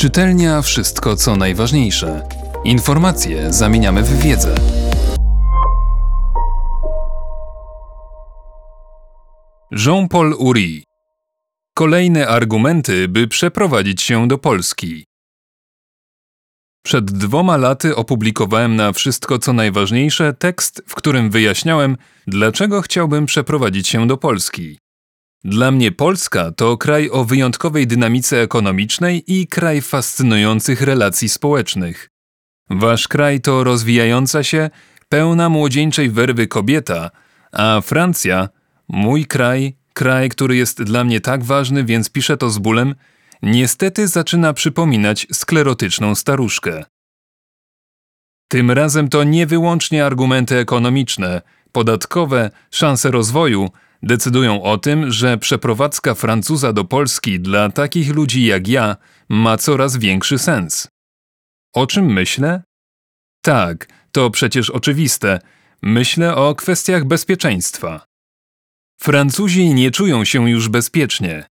Czytelnia wszystko co najważniejsze. Informacje zamieniamy w wiedzę. Jean-Paul Uri. Kolejne argumenty, by przeprowadzić się do Polski. Przed dwoma laty opublikowałem na Wszystko co najważniejsze tekst, w którym wyjaśniałem, dlaczego chciałbym przeprowadzić się do Polski. Dla mnie Polska to kraj o wyjątkowej dynamice ekonomicznej i kraj fascynujących relacji społecznych. Wasz kraj to rozwijająca się, pełna młodzieńczej werwy kobieta, a Francja, mój kraj, kraj, który jest dla mnie tak ważny, więc piszę to z bólem, niestety zaczyna przypominać sklerotyczną staruszkę. Tym razem to nie wyłącznie argumenty ekonomiczne, podatkowe, szanse rozwoju decydują o tym, że przeprowadzka Francuza do Polski dla takich ludzi jak ja ma coraz większy sens. O czym myślę? Tak, to przecież oczywiste. Myślę o kwestiach bezpieczeństwa. Francuzi nie czują się już bezpiecznie.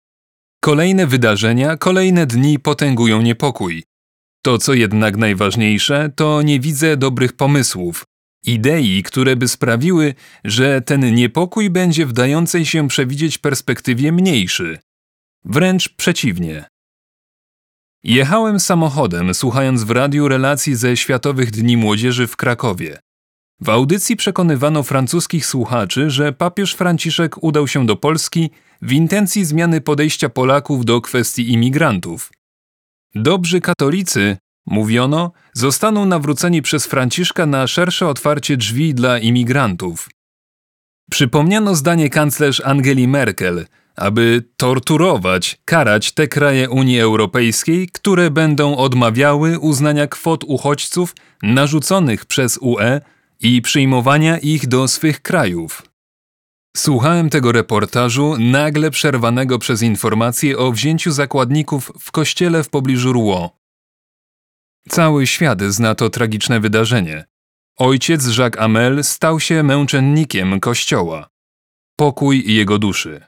Kolejne wydarzenia, kolejne dni potęgują niepokój. To, co jednak najważniejsze, to nie widzę dobrych pomysłów, idei, które by sprawiły, że ten niepokój będzie w dającej się przewidzieć perspektywie mniejszy. Wręcz przeciwnie. Jechałem samochodem, słuchając w radiu relacji ze Światowych Dni Młodzieży w Krakowie. W audycji przekonywano francuskich słuchaczy, że papież Franciszek udał się do Polski w intencji zmiany podejścia Polaków do kwestii imigrantów. Dobrzy katolicy, mówiono, zostaną nawróceni przez Franciszka na szersze otwarcie drzwi dla imigrantów. Przypomniano zdanie kanclerz Angeli Merkel, aby torturować, karać te kraje Unii Europejskiej, które będą odmawiały uznania kwot uchodźców narzuconych przez UE i przyjmowania ich do swych krajów. Słuchałem tego reportażu, nagle przerwanego przez informację o wzięciu zakładników w kościele w pobliżu Rouen. Cały świat zna to tragiczne wydarzenie. Ojciec Jacques Amel stał się męczennikiem kościoła. Pokój jego duszy.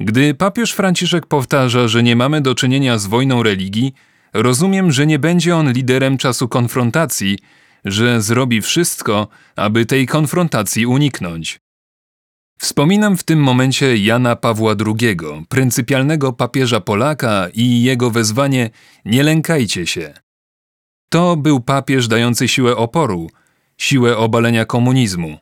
Gdy papież Franciszek powtarza, że nie mamy do czynienia z wojną religii, rozumiem, że nie będzie on liderem czasu konfrontacji, że zrobi wszystko, aby tej konfrontacji uniknąć. Wspominam w tym momencie Jana Pawła II, pryncypialnego papieża Polaka i jego wezwanie Nie lękajcie się. To był papież dający siłę oporu, siłę obalenia komunizmu.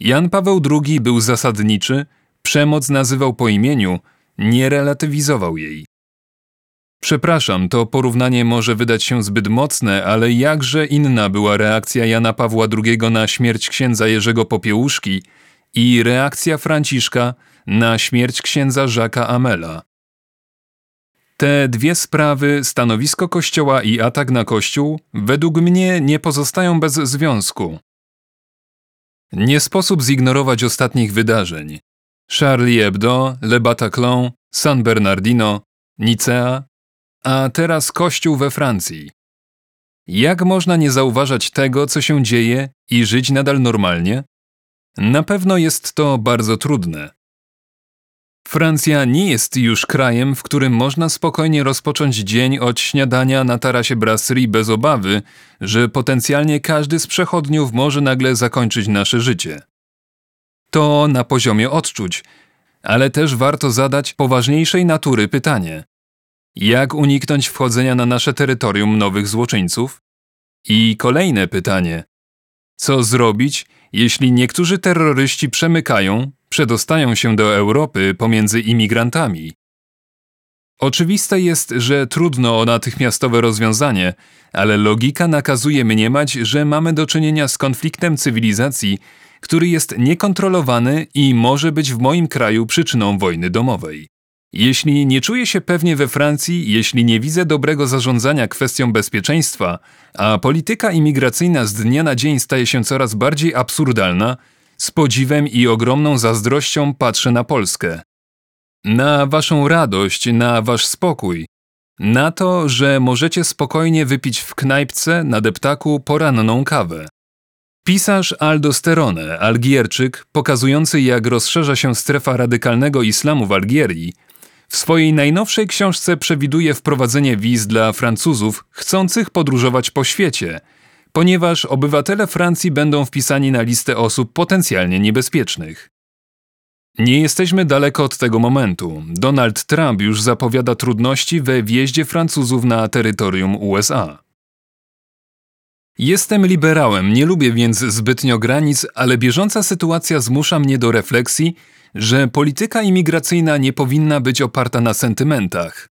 Jan Paweł II był zasadniczy, przemoc nazywał po imieniu, nie relatywizował jej. Przepraszam, to porównanie może wydać się zbyt mocne, ale jakże inna była reakcja Jana Pawła II na śmierć księdza Jerzego Popiełuszki i reakcja Franciszka na śmierć księdza Żaka Amela. Te dwie sprawy, stanowisko Kościoła i atak na Kościół, według mnie nie pozostają bez związku. Nie sposób zignorować ostatnich wydarzeń. Charlie Hebdo, Le Bataclan, San Bernardino, Nicea, a teraz Kościół we Francji. Jak można nie zauważać tego, co się dzieje i żyć nadal normalnie? Na pewno jest to bardzo trudne. Francja nie jest już krajem, w którym można spokojnie rozpocząć dzień od śniadania na tarasie brasserie bez obawy, że potencjalnie każdy z przechodniów może nagle zakończyć nasze życie. To na poziomie odczuć, ale też warto zadać poważniejszej natury pytanie: jak uniknąć wchodzenia na nasze terytorium nowych złoczyńców? I kolejne pytanie: co zrobić, jeśli niektórzy terroryści przemykają, przedostają się do Europy pomiędzy imigrantami? Oczywiste jest, że trudno o natychmiastowe rozwiązanie, ale logika nakazuje mniemać, że mamy do czynienia z konfliktem cywilizacji, który jest niekontrolowany i może być w moim kraju przyczyną wojny domowej. Jeśli nie czuję się pewnie we Francji, jeśli nie widzę dobrego zarządzania kwestią bezpieczeństwa, a polityka imigracyjna z dnia na dzień staje się coraz bardziej absurdalna, z podziwem i ogromną zazdrością patrzę na Polskę. Na waszą radość, na wasz spokój, na to, że możecie spokojnie wypić w knajpce na deptaku poranną kawę. Pisarz Aldo Sterone, Algierczyk, pokazujący jak rozszerza się strefa radykalnego islamu w Algierii, w swojej najnowszej książce przewiduje wprowadzenie wiz dla Francuzów chcących podróżować po świecie, ponieważ obywatele Francji będą wpisani na listę osób potencjalnie niebezpiecznych. Nie jesteśmy daleko od tego momentu. Donald Trump już zapowiada trudności we wjeździe Francuzów na terytorium USA. Jestem liberałem, nie lubię więc zbytnio granic, ale bieżąca sytuacja zmusza mnie do refleksji, że polityka imigracyjna nie powinna być oparta na sentymentach.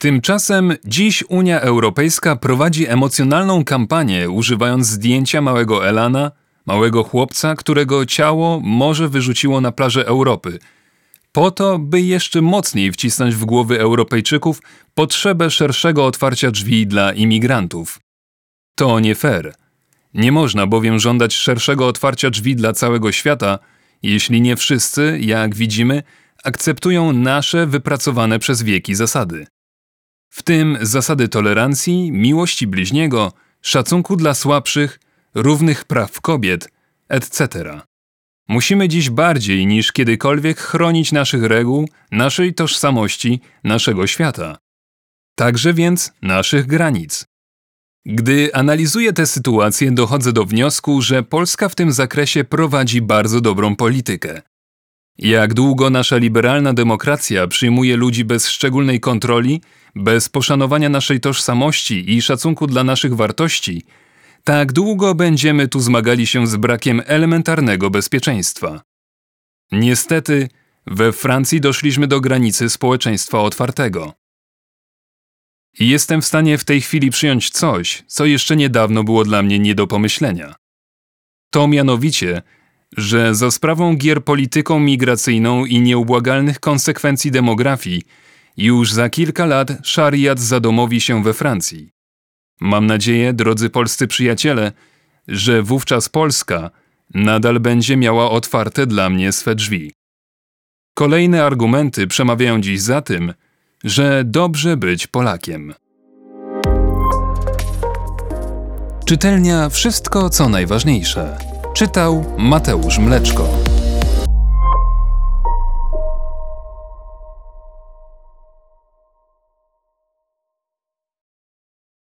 Tymczasem dziś Unia Europejska prowadzi emocjonalną kampanię, używając zdjęcia małego Elana, małego chłopca, którego ciało morze wyrzuciło na plażę Europy, po to, by jeszcze mocniej wcisnąć w głowy Europejczyków potrzebę szerszego otwarcia drzwi dla imigrantów. To nie fair. Nie można bowiem żądać szerszego otwarcia drzwi dla całego świata, jeśli nie wszyscy, jak widzimy, akceptują nasze wypracowane przez wieki zasady. W tym zasady tolerancji, miłości bliźniego, szacunku dla słabszych, równych praw kobiet, etc. Musimy dziś bardziej niż kiedykolwiek chronić naszych reguł, naszej tożsamości, naszego świata. Także więc naszych granic. Gdy analizuję tę sytuację, dochodzę do wniosku, że Polska w tym zakresie prowadzi bardzo dobrą politykę. Jak długo nasza liberalna demokracja przyjmuje ludzi bez szczególnej kontroli, bez poszanowania naszej tożsamości i szacunku dla naszych wartości, tak długo będziemy tu zmagali się z brakiem elementarnego bezpieczeństwa. Niestety, we Francji doszliśmy do granicy społeczeństwa otwartego. I jestem w stanie w tej chwili przyjąć coś, co jeszcze niedawno było dla mnie nie do pomyślenia. To mianowicie, że za sprawą gier polityką migracyjną i nieubłagalnych konsekwencji demografii, już za kilka lat szariat zadomowi się we Francji. Mam nadzieję, drodzy polscy przyjaciele, że wówczas Polska nadal będzie miała otwarte dla mnie swe drzwi. Kolejne argumenty przemawiają dziś za tym, że dobrze być Polakiem. Czytelnia Wszystko co najważniejsze. Czytał Mateusz Mleczko.